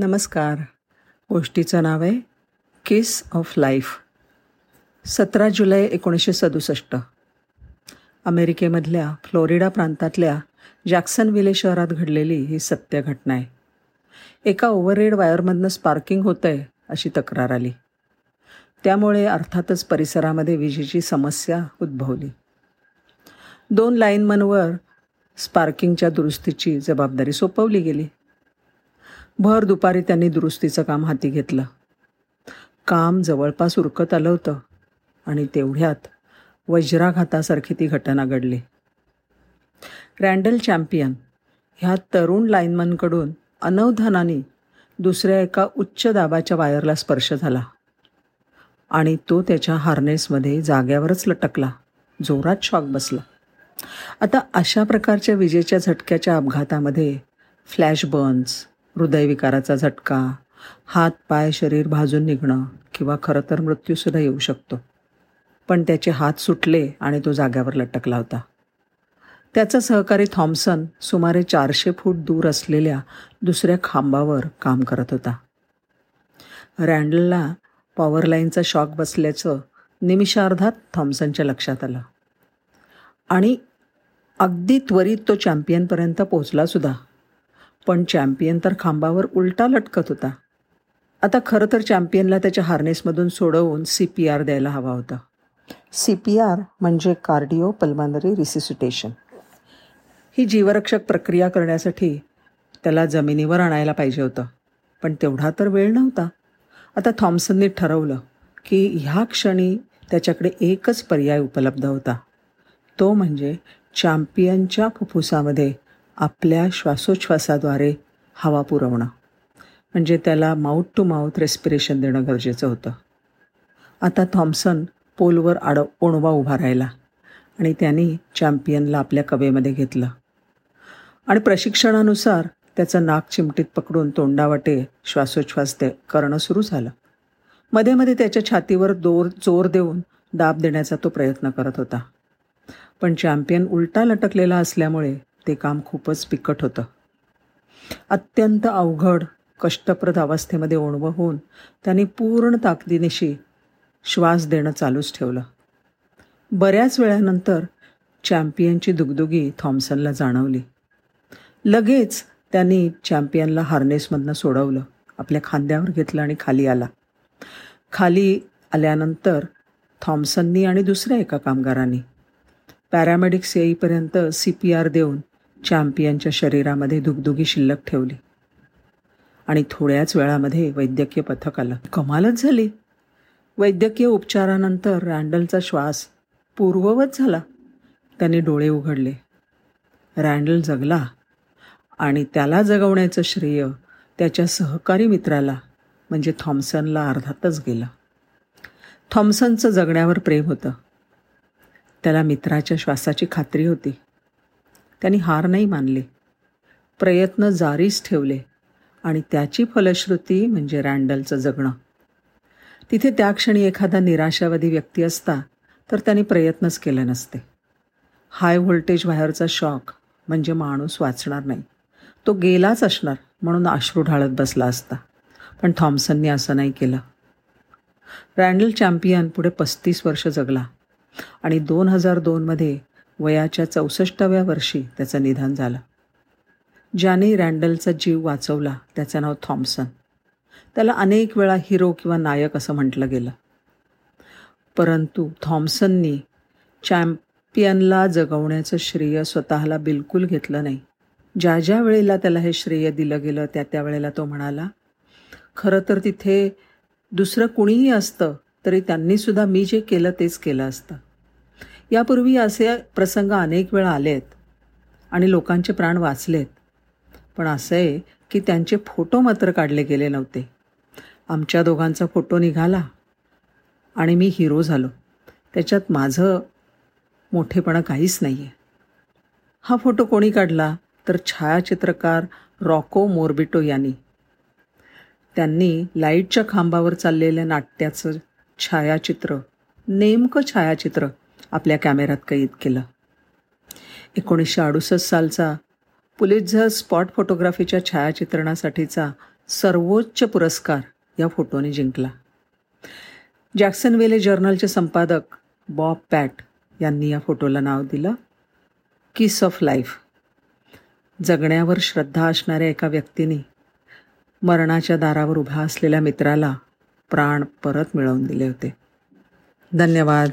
नमस्कार. गोष्टीचं नाव आहे किस ऑफ लाईफ सतरा जुलै एकोणीसशे सदुसष्ट. अमेरिकेमधल्या फ्लोरिडा प्रांतातल्या जॅक्सनविले शहरात घडलेली ही सत्य घटना आहे. एका ओव्हरहेड वायरमधनं स्पार्किंग होतं आहे अशी तक्रार आली. त्यामुळे अर्थातच परिसरामध्ये विजेची समस्या उद्भवली. दोन लाईनमनवर स्पार्किंगच्या दुरुस्तीची जबाबदारी सोपवली गेली. भर दुपारी त्यांनी दुरुस्तीचं काम हाती घेतलं. काम जवळपास उरकत आलं होतं आणि तेवढ्यात वज्राघातासारखी ती घटना घडली. रँडल चॅम्पियन ह्या तरुण लाईनमनकडून अनवधानाने दुसऱ्या एका उच्च दाबाच्या वायरला स्पर्श झाला आणि तो त्याच्या हार्नेसमध्ये जाग्यावरच लटकला जोरात शॉक बसला. आता अशा प्रकारच्या विजेच्या झटक्याच्या अपघातामध्ये फ्लॅश बर्न्स हृदयविकाराचा झटका हात पाय शरीर भाजून निघणं किंवा खरं तर मृत्यूसुद्धा येऊ शकतो. पण त्याचे हात सुटले आणि तो जाग्यावर लटकला होता. त्याचा सहकारी थॉम्सन सुमारे चारशे फूट दूर असलेल्या दुसऱ्या खांबावर काम करत होता. रँडलला पॉवर लाईनचा शॉक बसल्याचं निमिषार्धात थॉम्सनच्या लक्षात आलं. आणि अगदी त्वरित तो चॅम्पियनपर्यंत पोहोचलासुद्धा पण चॅम्पियन तर खांबावर उलटा लटकत होता. आता खरं तर चॅम्पियनला त्याच्या हार्नेसमधून सोडवून सी पी आर द्यायला हवा होता. सी पी आर म्हणजे कार्डिओ पल्मानरी रिसिसिटेशन. ही जीवरक्षक प्रक्रिया करण्यासाठी त्याला जमिनीवर आणायला पाहिजे होतं पण तेवढा तर वेळ नव्हता. आता थॉम्सनने ठरवलं की ह्या क्षणी त्याच्याकडे एकच पर्याय उपलब्ध होता. तो म्हणजे चॅम्पियनच्या फुफ्फुसामध्ये आपल्या श्वासोच्छ्वासाद्वारे हवा पुरवणं. म्हणजे त्याला माउथ टू माउथ रेस्पिरेशन देणं गरजेचं होतं. आता थॉम्सन पोलवर आड ओणवा उभा राहिला आणि त्यांनी चॅम्पियनला आपल्या कवेमध्ये घेतलं. आणि प्रशिक्षणानुसार त्याचं नाक चिमटीत पकडून तोंडावाटे श्वासोच्छ्वास दे करणं सुरू झालं. मध्ये मध्ये त्याच्या छातीवर दोर जोर देऊन दाब देण्याचा तो प्रयत्न करत होता. पण चॅम्पियन उलटा लटकलेला असल्यामुळे ते काम खूपच बिकट होतं. अत्यंत अवघड कष्टप्रद अवस्थेमध्ये ओणवं होऊन त्यांनी पूर्ण ताकदीनिशी श्वास देणं चालूच ठेवलं. बऱ्याच वेळानंतर चॅम्पियनची दुगदुगी थॉम्सनला जाणवली. लगेच त्यांनी चॅम्पियनला हार्नेसमधनं सोडवलं. आपल्या खांद्यावर घेतलं आणि खाली आला. खाली आल्यानंतर थॉम्सननी आणि दुसऱ्या एका कामगारांनी पॅरामेडिक्स येईपर्यंत सी पी आर देऊन चॅम्पियनच्या शरीरामध्ये दुगदुगी शिल्लक ठेवली. आणि थोड्याच वेळामध्ये वैद्यकीय पथक आलं. कमालच झाली. वैद्यकीय उपचारानंतर रँडलचा श्वास पूर्ववत झाला. त्याने डोळे उघडले. रँडल जगला आणि त्याला जगवण्याचं श्रेय त्याच्या सहकारी मित्राला म्हणजे थॉम्सनला अर्धातच गेलं. थॉम्सनचं जगण्यावर प्रेम होतं. त्याला मित्राच्या श्वासाची खात्री होती. त्यांनी हार नाही मानली. प्रयत्न जारीच ठेवले आणि त्याची फलश्रुती म्हणजे रँडलचं जगणं. तिथे त्या क्षणी एखादा निराशावादी व्यक्ती असता तर त्याने प्रयत्नच केले नसते. हाय व्होल्टेज बाहेरचा शॉक म्हणजे माणूस वाचणार नाही. तो गेलाच असणार म्हणून अश्रू ढाळत बसला असता पण थॉम्सनने असं नाही केलं. रँडल चॅम्पियन पुढे पस्तीस वर्ष जगला आणि दोन हजार दोनमध्ये वयाच्या चौसष्टाव्या वर्षी त्याचं निधन झालं. ज्याने रँडलचा जीव वाचवला त्याचं नाव थॉम्सन त्याला अनेक वेळा हिरो किंवा नायक असं म्हटलं गेलं. परंतु थॉम्सननी चॅम्पियनला जगवण्याचं श्रेय स्वतःला बिलकुल घेतलं नाही. ज्या ज्या वेळेला त्याला हे श्रेय दिलं गेलं त्या त्या वेळेला तो म्हणाला खरं तर तिथे दुसरं कुणीही असतं तरी त्यांनीसुद्धा मी जे केलं तेच केलं असतं. यापूर्वी असे प्रसंग अनेक वेळा आलेत आणि लोकांचे प्राण वाचलेत. पण असं आहे की त्यांचे फोटो मात्र काढले गेले नव्हते. आमच्या दोघांचा फोटो निघाला आणि मी हिरो झालो. त्याच्यात माझं मोठेपणा काहीच नाही आहे हा फोटो कोणी काढला? तर छायाचित्रकार रॉको मोर्बिटो यांनी. त्यांनी लाईटच्या खांबावर चाललेल्या नाट्याचं छायाचित्र नेमकं छायाचित्र आपल्या कॅमेऱ्यात कैद केलं. एकोणीसशे अडुसष्ट सालचा पुलिझर स्पॉट फोटोग्राफीच्या छायाचित्रणासाठीचा सर्वोच्च पुरस्कार या फोटोने जिंकला. जॅक्सन वेले जर्नलचे संपादक बॉब पॅट यांनी या फोटोला नाव दिलं. किस ऑफ लाईफ जगण्यावर श्रद्धा असणाऱ्या एका व्यक्तीने मरणाच्या दारावर उभा असलेल्या मित्राला प्राण परत मिळवून दिले होते. धन्यवाद.